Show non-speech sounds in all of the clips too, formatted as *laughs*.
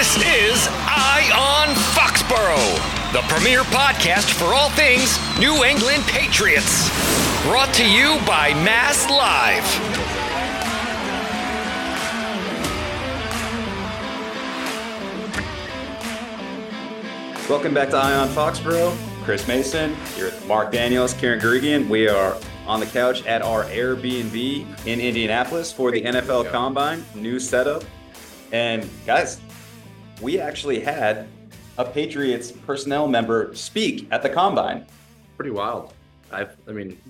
This is Eye on Foxborough, the premier podcast for all things New England Patriots. Brought to you by MassLive. Welcome back to Eye on Foxborough. Chris Mason here with Mark Daniels, Karen Guregian. We are on the couch at our Airbnb in Indianapolis for the NFL Combine, new setup. And guys, we actually had a Patriots personnel member speak at the Combine. Pretty wild. I've, I mean,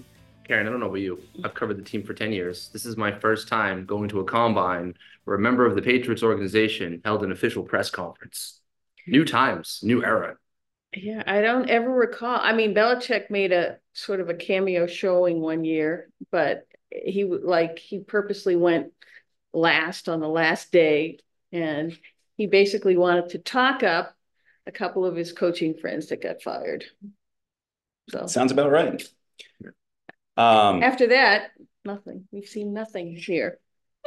Karen, I don't know about you. I've covered the team for 10 years. This is my first time going to a combine where a member of the Patriots organization held an official press conference. New times, new era. Yeah, I don't ever recall. I mean, Belichick made a sort of a cameo showing one year, but he like he purposely went last on the last day, and he basically wanted to talk up a couple of his coaching friends that got fired. So sounds about right. Um, after that, nothing. We've seen nothing here.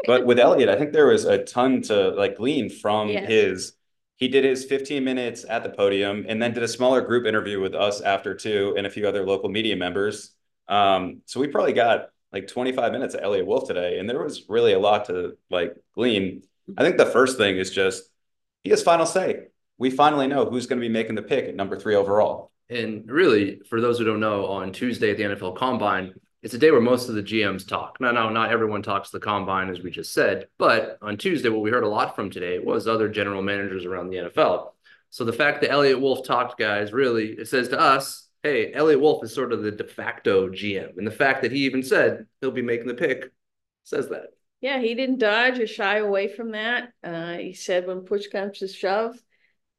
but with Eliot, I think there was a ton to like glean from yeah. his he did his 15 minutes at the podium and then did a smaller group interview with us after too and a few other local media members. Um, so we probably got like 25 minutes of Eliot Wolf today, and there was really a lot to like glean. I think the first thing is just he has final say. We finally know who's going to be making the pick at number three overall. And really, for those who don't know, on Tuesday at the NFL Combine, it's a day where most of the GMs talk. Now, now, not everyone talks the combine, as we just said, but on Tuesday, what we heard a lot from today was other general managers around the NFL. So the fact that Eliot Wolf talked, guys, really it says to us, hey, Eliot Wolf is sort of the de facto GM, and the fact that he even said he'll be making the pick says that. Yeah, he didn't dodge or shy away from that. Uh, he said when push comes to shove,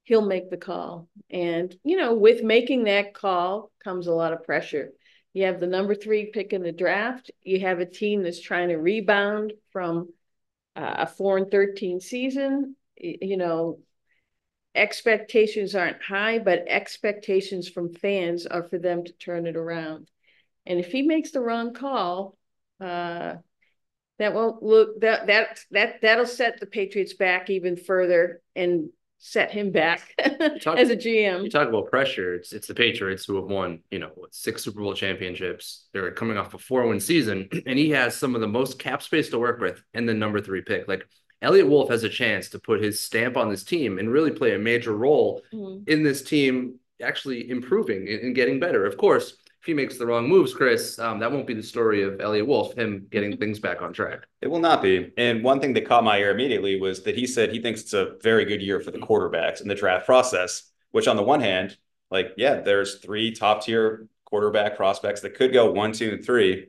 he'll make the call. And you know, with making that call comes a lot of pressure you have the number three pick in the draft. You have a team that's trying to rebound from uh, a four and 13 season. You know, expectations aren't high, but expectations from fans are for them to turn it around. And if he makes the wrong call, uh, that won't look that that that that'll set the Patriots back even further and set him back *laughs* talk, as a GM. You talk about pressure. It's it's the Patriots who have won, you know, what, six Super Bowl championships. They're coming off a four-win season, *clears throat* and he has some of the most cap space to work with and the number three pick. Like Eliot Wolf has a chance to put his stamp on this team and really play a major role mm-hmm. in this team actually improving and getting better. Of course, if he makes the wrong moves, Chris, um, that won't be the story of Eliot Wolf, him getting mm-hmm. things back on track. It will not be. And one thing that caught my ear immediately was that he said he thinks it's a very good year for the quarterbacks in the draft process, which on the one hand, like, yeah, there's three top tier quarterback prospects that could go one, two, and three.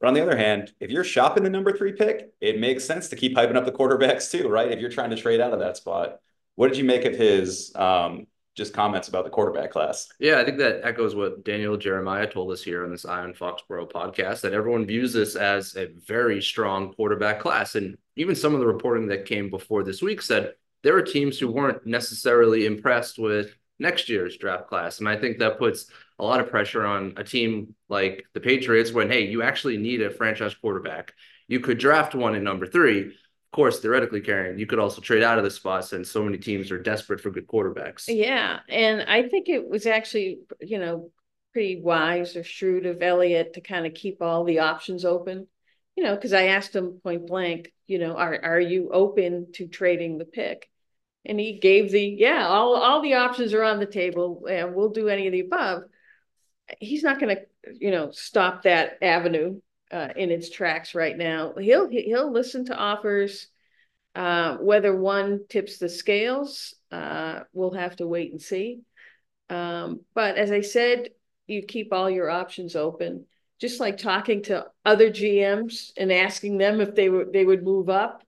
But on the other hand, if you're shopping the number three pick, it makes sense to keep hyping up the quarterbacks too, right? If you're trying to trade out of that spot. What did you make of his um, just comments about the quarterback class. Yeah, I think that echoes what Daniel Jeremiah told us here on this Eye on Foxborough podcast that everyone views this as a very strong quarterback class. And even some of the reporting that came before this week said there were teams who weren't necessarily impressed with next year's draft class. And I think that puts a lot of pressure on a team like the Patriots when, hey, you actually need a franchise quarterback. You could draft one in number three, course, theoretically, Karen, you could also trade out of the spot since so many teams are desperate for good quarterbacks. Yeah. And I think it was actually, you know, pretty wise or shrewd of Eliot to kind of keep all the options open. You know, because I asked him point blank, you know, are are you open to trading the pick? And he gave the yeah, all all the options are on the table, and we'll do any of the above. He's not going to, you know, stop that avenue uh, in its tracks right now. He'll he'll listen to offers. Uh, whether one tips the scales, uh, we'll have to wait and see. Um, but as I said, you keep all your options open. Just like talking to other GMs and asking them if they would they would move up,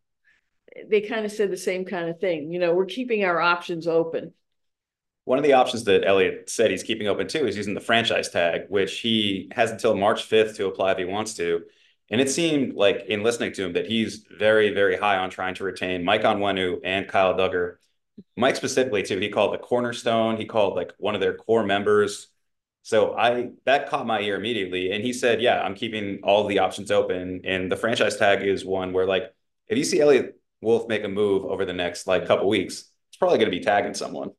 they kind of said the same kind of thing. You know, we're keeping our options open. One of the options that Eliot said he's keeping open too is using the franchise tag, which he has until March 5th to apply if he wants to. And it seemed like in listening to him that he's very, very high on trying to retain Mike Onwenu and Kyle Dugger. Mike specifically too, he called the cornerstone. He called like one of their core members. So I that caught my ear immediately. And he said, Yeah, I'm keeping all the options open. And the franchise tag is one where like if you see Eliot Wolf make a move over the next like couple weeks, it's probably going to be tagging someone.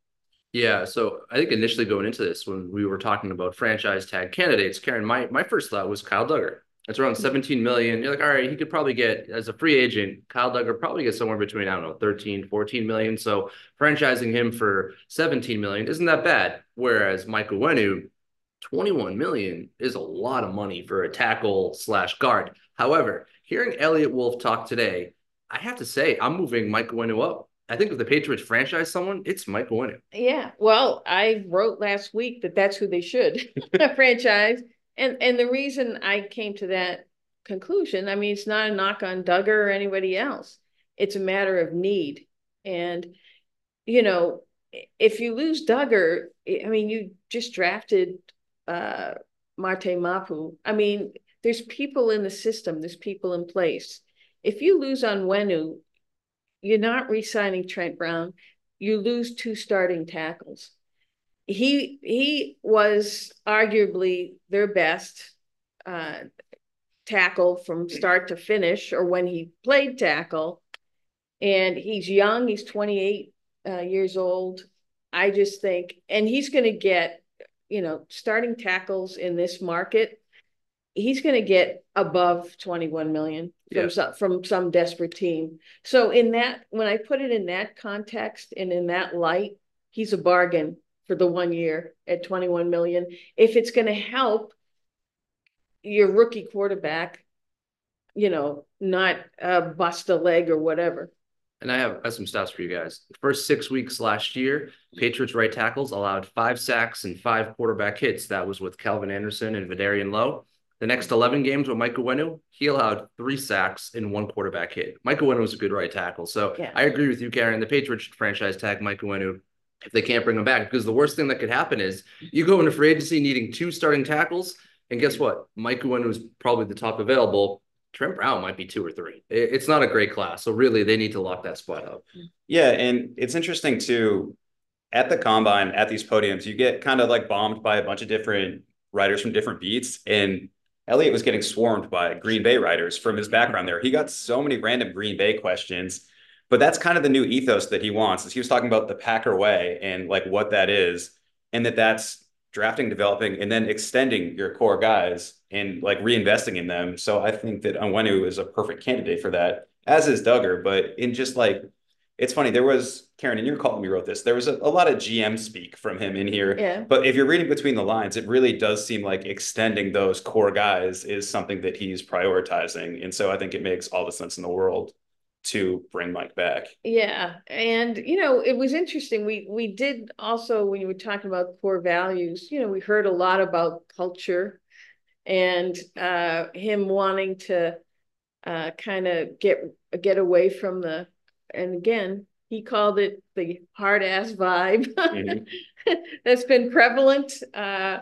Yeah, so I think initially going into this, when we were talking about franchise tag candidates, Karen, my my first thought was Kyle Dugger. It's around hmm. 17 million. You're like, all right, he could probably get as a free agent, Kyle Dugger probably get somewhere between, I don't know, 13, 14 million. So franchising him for 17 million isn't that bad. Whereas Michael Onwenu, 21 million is a lot of money for a tackle slash guard. However, hearing Eliot Wolf talk today, I have to say I'm moving Michael Onwenu up. I think if the Patriots franchise someone, it's Michael Onwenu. Yeah, well, I wrote last week that that's who they should *laughs* *laughs* franchise, and and the reason I came to that conclusion, I mean, it's not a knock on Dugger or anybody else. It's a matter of need, and you know, if you lose Dugger, I mean, you just drafted uh, Marte Mapu. I mean, there's people in the system, there's people in place. If you lose on Onwenu, you're not re-signing Trent Brown. You lose two starting tackles. He he was arguably their best uh, tackle from start to finish, or when he played tackle. And he's young. He's 28 uh, years old. I just think, and he's going to get you know, starting tackles in this market, he's going to get above 21 million from yeah. some, from some desperate team. So in that, when I put it in that context and in that light, he's a bargain for the one year at 21 million. If it's going to help your rookie quarterback, you know, not uh, bust a leg or whatever and I have, I have some stats for you guys. The first six weeks last year, Patriots right tackles allowed five sacks and five quarterback hits. That was with Calvin Anderson and Vederian Lowe. The next 11 games with Michael Onwenu, he allowed three sacks and one quarterback hit. Michael Onwenu was a good right tackle. So yeah. I agree with you, Karen. The Patriots franchise tag Michael Onwenu if they can't bring him back, because the worst thing that could happen is you go into free agency needing two starting tackles. And guess what? Michael Onwenu is probably the top available. Trent Brown might be two or three. It's not a great class. So really they need to lock that spot up. Yeah. And it's interesting too, at the combine, at these podiums, you get kind of like bombed by a bunch of different writers from different beats. And Eliot was getting swarmed by Green Bay writers from his background there. He got so many random Green Bay questions, but that's kind of the new ethos that he wants. As he was talking about the Packer way and like what that is, and that that's drafting, developing, and then extending your core guys and like reinvesting in them. So I think that Onwenu is a perfect candidate for that, as is Dugger. But in just like, it's funny, there was Karen in your column, you wrote this. There was a, a lot of GM speak from him in here. Yeah. But if you're reading between the lines, it really does seem like extending those core guys is something that he's prioritizing. And so I think it makes all the sense in the world to bring Mike back. Yeah. And you know, it was interesting. We we did also when you were talking about core values, you know, we heard a lot about culture and uh him wanting to uh kind of get get away from the and again, he called it the hard ass vibe mm-hmm. *laughs* that's been prevalent uh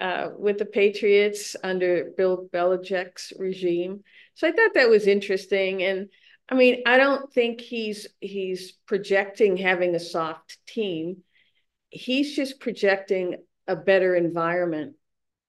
uh, with the Patriots under Bill Belichick's regime. So I thought that was interesting. And I mean, I don't think he's he's projecting having a soft team. He's just projecting a better environment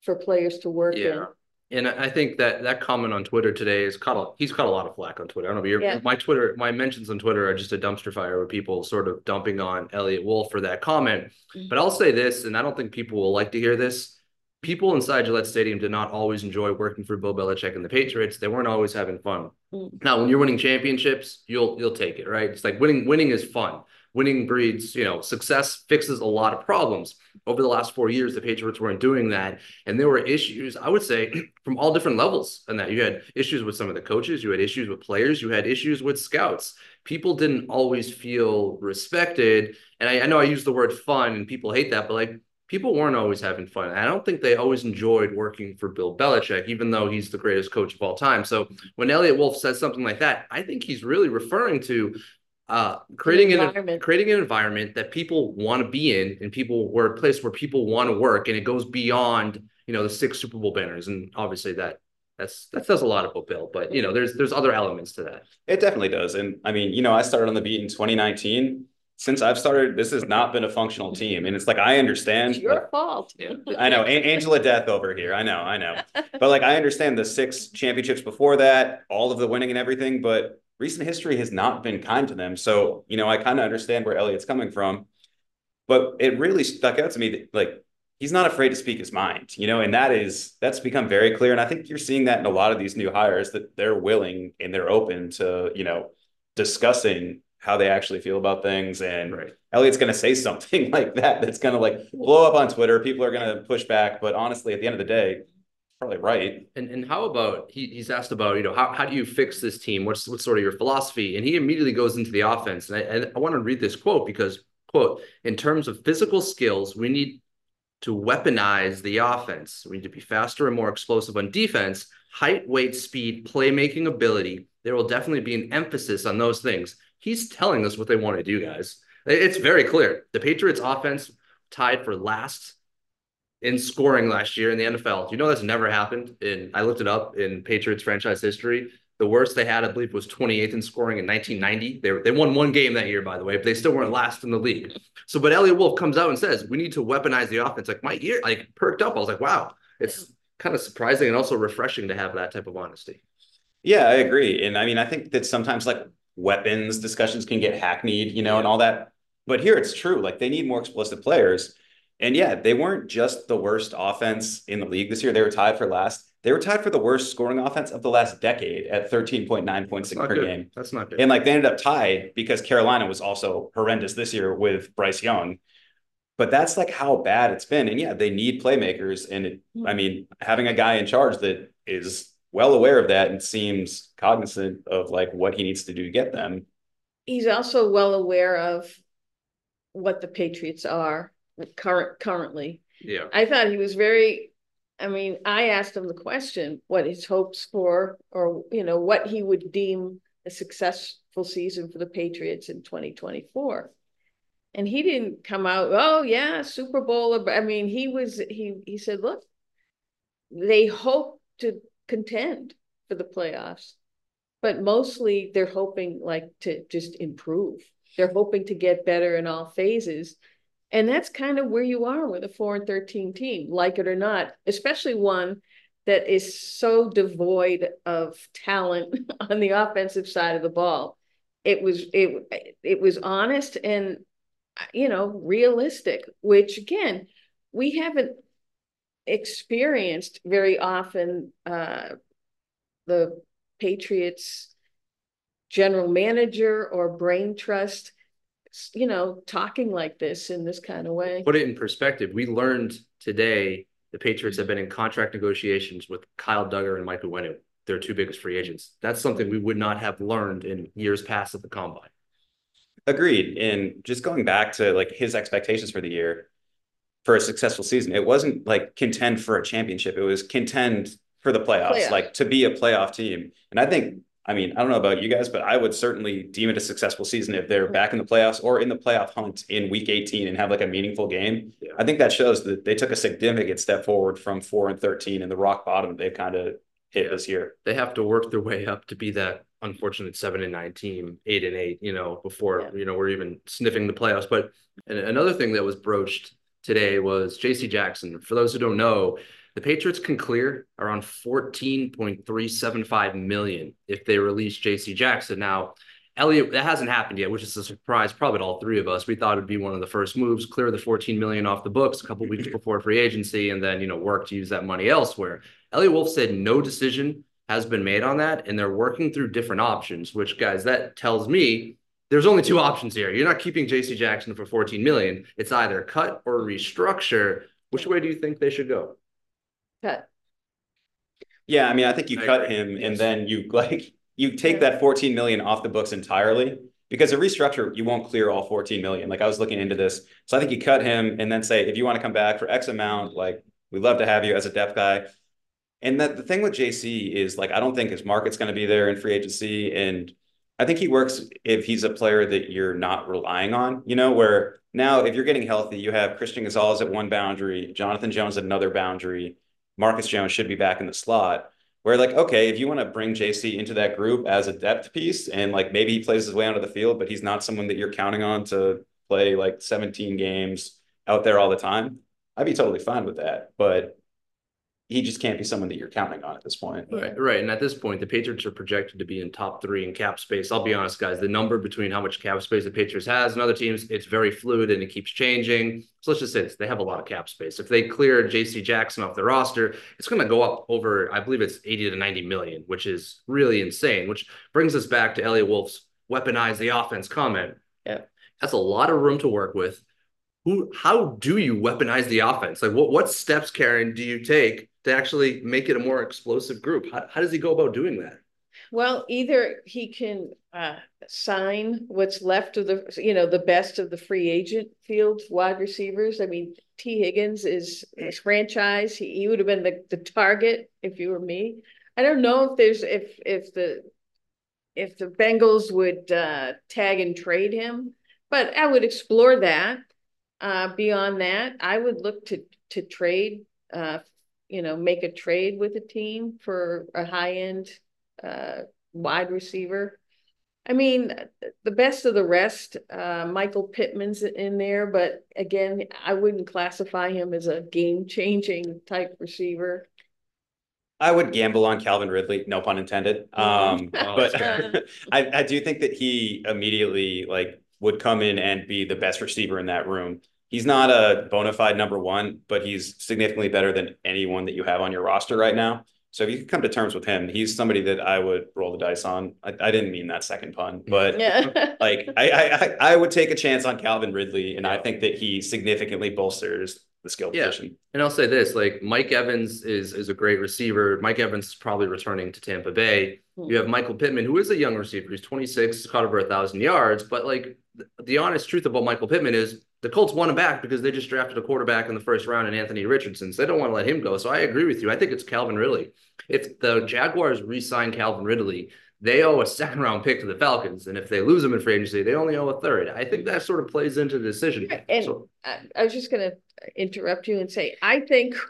for players to work yeah. in. And I think that that comment on Twitter today is caught a, he's caught a lot of flack on Twitter. I don't know, but yeah. my Twitter, my mentions on Twitter are just a dumpster fire with people sort of dumping on Eliot Wolf for that comment. Mm-hmm. But I'll say this, and I don't think people will like to hear this people inside Gillette Stadium did not always enjoy working for Bill Belichick and the Patriots. They weren't always having fun. Mm. Now, when you're winning championships, you'll you'll take it, right? It's like winning winning is fun. Winning breeds, you know, success fixes a lot of problems. Over the last four years, the Patriots weren't doing that. And there were issues, I would say, *clears throat* from all different levels. And that you had issues with some of the coaches, you had issues with players, you had issues with scouts. People didn't always feel respected. And I, I know I use the word fun and people hate that, but like people weren't always having fun. I don't think they always enjoyed working for Bill Belichick, even though he's the greatest coach of all time. So when Eliot Wolf says something like that, I think he's really referring to uh, creating an creating an environment that people want to be in, and people were a place where people want to work, and it goes beyond you know the six Super Bowl banners, and obviously that that's that says a lot about Bill, but you know, there's there's other elements to that. It definitely does. And I mean, you know, I started on the beat in 2019 since I've started, this has not been a functional team. And it's like, I understand. It's your fault. Yeah. I know. A- Angela Death over here. I know. I know. But like, I understand the six championships before that, all of the winning and everything. But recent history has not been kind to them. So, you know, I kind of understand where Eliot's coming from, but it really stuck out to me that like he's not afraid to speak his mind, you know, and that is that's become very clear. And I think you're seeing that in a lot of these new hires that they're willing and they're open to, you know, discussing how they actually feel about things. And right. Eliot's going to say *laughs* something like that that's going to like blow up on Twitter. People are going to push back. But honestly, at the end of the day, probably right. And and how about he, he's asked about you know how, how do you fix this team? What's what's sort of your philosophy? And he immediately goes into the offense. And I, and I want to read this quote because quote in terms of physical skills, we need to weaponize the offense. We need to be faster and more explosive on defense. Height, weight, speed, playmaking ability. There will definitely be an emphasis on those things. He's telling us what they want to do, guys. It's very clear. The Patriots offense tied for last in scoring last year in the NFL. Do you know that's never happened? In I looked it up in Patriots franchise history. The worst they had, I believe, was 28th in scoring in 1990. They, were, they won one game that year, by the way, but they still weren't last in the league. So, but Eliot Wolf comes out and says, we need to weaponize the offense. Like my ear, like perked up. I was like, wow, it's kind of surprising and also refreshing to have that type of honesty. Yeah, I agree. And I mean, I think that sometimes like weapons discussions can get hackneyed, you know, and all that. But here it's true. Like they need more explosive players. And yeah, they weren't just the worst offense in the league this year. They were tied for last. They were tied for the worst scoring offense of the last decade at 13.9 points per good. game. That's not good. And like they ended up tied because Carolina was also horrendous this year with Bryce Young. But that's like how bad it's been. And yeah, they need playmakers. And it, hmm. I mean, having a guy in charge that is well aware of that and seems cognizant of like what he needs to do to get them. He's also well aware of what the Patriots are current currently. Yeah. I thought he was very I mean, I asked him the question what his hopes for or you know what he would deem a successful season for the Patriots in 2024. And he didn't come out, oh yeah, Super Bowl. I mean, he was he he said, look, they hope to contend for the playoffs, but mostly they're hoping like to just improve. They're hoping to get better in all phases and that's kind of where you are with a 4 and 13 team, like it or not, especially one that is so devoid of talent *laughs* on the offensive side of the ball. It was it it was honest and you know realistic, which again we haven't experienced very often. Uh, the Patriots general manager or brain trust you know, talking like this in this kind of way. Put it in perspective. We learned today the Patriots have been in contract negotiations with Kyle Dugger and Mike Onwenu, their two biggest free agents. That's something we would not have learned in years past at the combine. Agreed. And just going back to like his expectations for the year for a successful season, it wasn't like contend for a championship. It was contend for the playoffs, Playoff. like to be a playoff team. And I think I mean, I don't know about you guys, but I would certainly deem it a successful season if they're back in the playoffs or in the playoff hunt in week 18 and have like a meaningful game. Yeah. I think that shows that they took a significant step forward from four and 13 and the rock bottom they've kind of hit this year. They have to work their way up to be that unfortunate seven and nine team, eight and eight, you know, before, yeah. you know, we're even sniffing the playoffs. But another thing that was broached today was JC Jackson. For those who don't know, the Patriots can clear around 14.375 million if they release JC Jackson. Now, Eliot, that hasn't happened yet, which is a surprise, probably to all three of us. We thought it'd be one of the first moves, clear the 14 million off the books a couple weeks *laughs* before free agency, and then you know work to use that money elsewhere. Eliot Wolf said no decision has been made on that, and they're working through different options. Which guys, that tells me there's only two options here. You're not keeping JC Jackson for 14 million. It's either cut or restructure. Which way do you think they should go? Cut. Yeah, I mean, I think you I cut agree. him yes. and then you like you take that 14 million off the books entirely because a restructure you won't clear all 14 million. Like I was looking into this. So I think you cut him and then say if you want to come back for X amount, like we'd love to have you as a depth guy. And that the thing with JC is like I don't think his market's going to be there in free agency and I think he works if he's a player that you're not relying on, you know, where now if you're getting healthy, you have Christian Gonzalez at one boundary, Jonathan Jones at another boundary. Marcus Jones should be back in the slot. Where like, okay, if you want to bring JC into that group as a depth piece and like maybe he plays his way onto the field, but he's not someone that you're counting on to play like 17 games out there all the time, I'd be totally fine with that. But he just can't be someone that you're counting on at this point. Right, right. And at this point, the Patriots are projected to be in top three in cap space. I'll be honest, guys, the number between how much cap space the Patriots has and other teams, it's very fluid and it keeps changing. So let's just say this, they have a lot of cap space. If they clear JC Jackson off the roster, it's going to go up over, I believe it's 80 to 90 million, which is really insane, which brings us back to Eliot Wolf's weaponize the offense comment. Yeah. That's a lot of room to work with. Who, how do you weaponize the offense? Like what, what steps, Karen, do you take to actually make it a more explosive group? How, how does he go about doing that? Well, either he can uh, sign what's left of the, you know, the best of the free agent field wide receivers. I mean, Tee Higgins is, is franchise. He, he would have been the, the target if you were me. I don't know if there's if if the if the Bengals would uh, tag and trade him, but I would explore that. Uh, beyond that, I would look to to trade uh, you know, make a trade with a team for a high end uh, wide receiver. I mean, the best of the rest, uh, Michael Pittman's in there, but again, I wouldn't classify him as a game changing type receiver. I would gamble on Calvin Ridley, no pun intended. Um, *laughs* but *laughs* I, I do think that he immediately like would come in and be the best receiver in that room he's not a bona fide number one, but he's significantly better than anyone that you have on your roster right now. So if you could come to terms with him, he's somebody that I would roll the dice on. I, I didn't mean that second pun, but yeah. *laughs* like I, I I would take a chance on Calvin Ridley, and I think that he significantly bolsters the skill yeah. position. And I'll say this: like Mike Evans is is a great receiver. Mike Evans is probably returning to Tampa Bay. Hmm. You have Michael Pittman, who is a young receiver. He's 26, caught over a thousand yards. But like the honest truth about Michael Pittman is the Colts won him back because they just drafted a quarterback in the first round in Anthony Richardson. So they don't want to let him go. So I agree with you. I think it's Calvin Ridley. If the Jaguars re-sign Calvin Ridley, they owe a second round pick to the Falcons. And if they lose him in free agency, they only owe a third. I think that sort of plays into the decision. And so, I was just going to interrupt you and say, I think, *laughs*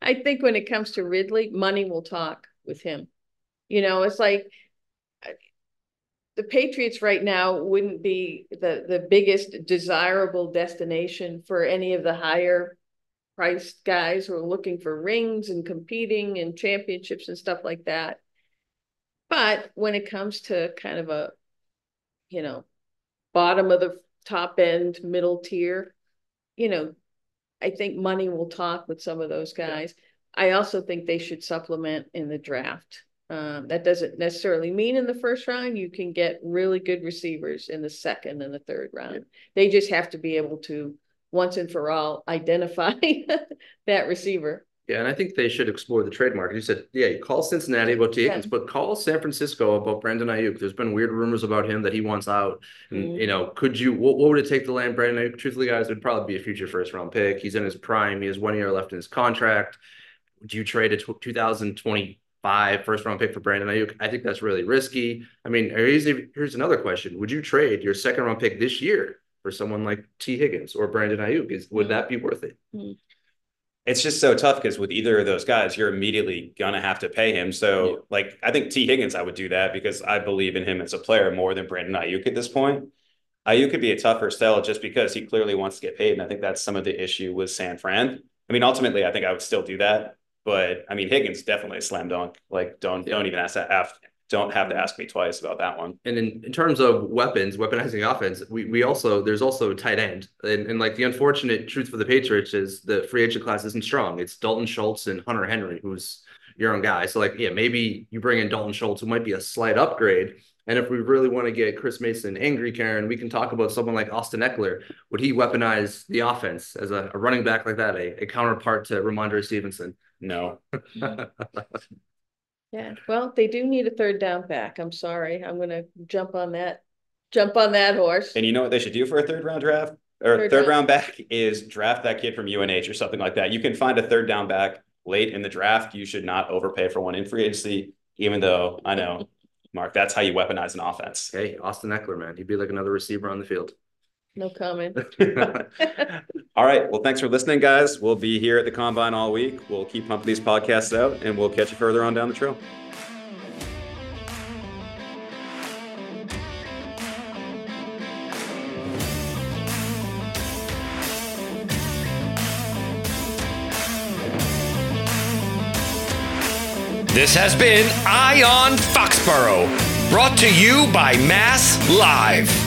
I think when it comes to Ridley, money will talk with him. You know, it's like the Patriots right now wouldn't be the the biggest desirable destination for any of the higher priced guys who are looking for rings and competing and championships and stuff like that. But when it comes to kind of a, you know, bottom of the top end, middle tier, you know, I think money will talk with some of those guys. I also think they should supplement in the draft. Um, that doesn't necessarily mean in the first round you can get really good receivers in the second and the third round. Yeah. They just have to be able to once and for all *laughs* identify that receiver. Yeah, and I think they should explore the trademark. You said, yeah, you call Cincinnati about Tee yeah. but call San Francisco about Brandon Aiyuk. There's been weird rumors about him that he wants out. And mm-hmm. you know, could you? What, what would it take to land Brandon Aiyuk? Truthfully, guys, would probably be a future first round pick. He's in his prime. He has one year left in his contract. Would you trade a 2020 five first round pick for Brandon Aiyuk. I think that's really risky. I mean, here's, here's another question. Would you trade your second round pick this year for someone like Tee Higgins or Brandon Aiyuk? Is would that be worth it? Mm-hmm. It's just so tough because with either of those guys, you're immediately gonna have to pay him. So, yeah. like, I think Tee Higgins, I would do that because I believe in him as a player more than Brandon Aiyuk at this point. Aiyuk could be a tougher sell just because he clearly wants to get paid, and I think that's some of the issue with San Fran. I mean, ultimately, I think I would still do that but I mean, Higgins definitely a slam dunk. Like, don't yeah. don't even ask that. Have, don't have to ask me twice about that one. And in, in terms of weapons, weaponizing offense, we, we also there's also a tight end. And, and like the unfortunate truth for the Patriots is the free agent class isn't strong. It's Dalton Schultz and Hunter Henry, who's your own guy. So like, yeah, maybe you bring in Dalton Schultz, who might be a slight upgrade. And if we really want to get Chris Mason angry, Karen, we can talk about someone like Austin Ekeler. Would he weaponize the offense as a, a running back like that, a, a counterpart to Rhamondre Stevenson? No. *laughs* yeah. Well, they do need a third down back. I'm sorry. I'm gonna jump on that jump on that horse. And you know what they should do for a third round draft? Or third, third round back is draft that kid from UNH or something like that. You can find a third down back late in the draft. You should not overpay for one in free agency, even though I know, Mark, that's how you weaponize an offense. Hey, Austin Ekeler, man. He'd be like another receiver on the field. No comment. *laughs* *laughs* all right. Well, thanks for listening, guys. We'll be here at the Combine all week. We'll keep pumping these podcasts out and we'll catch you further on down the trail. This has been Eye on Foxborough, brought to you by MassLive.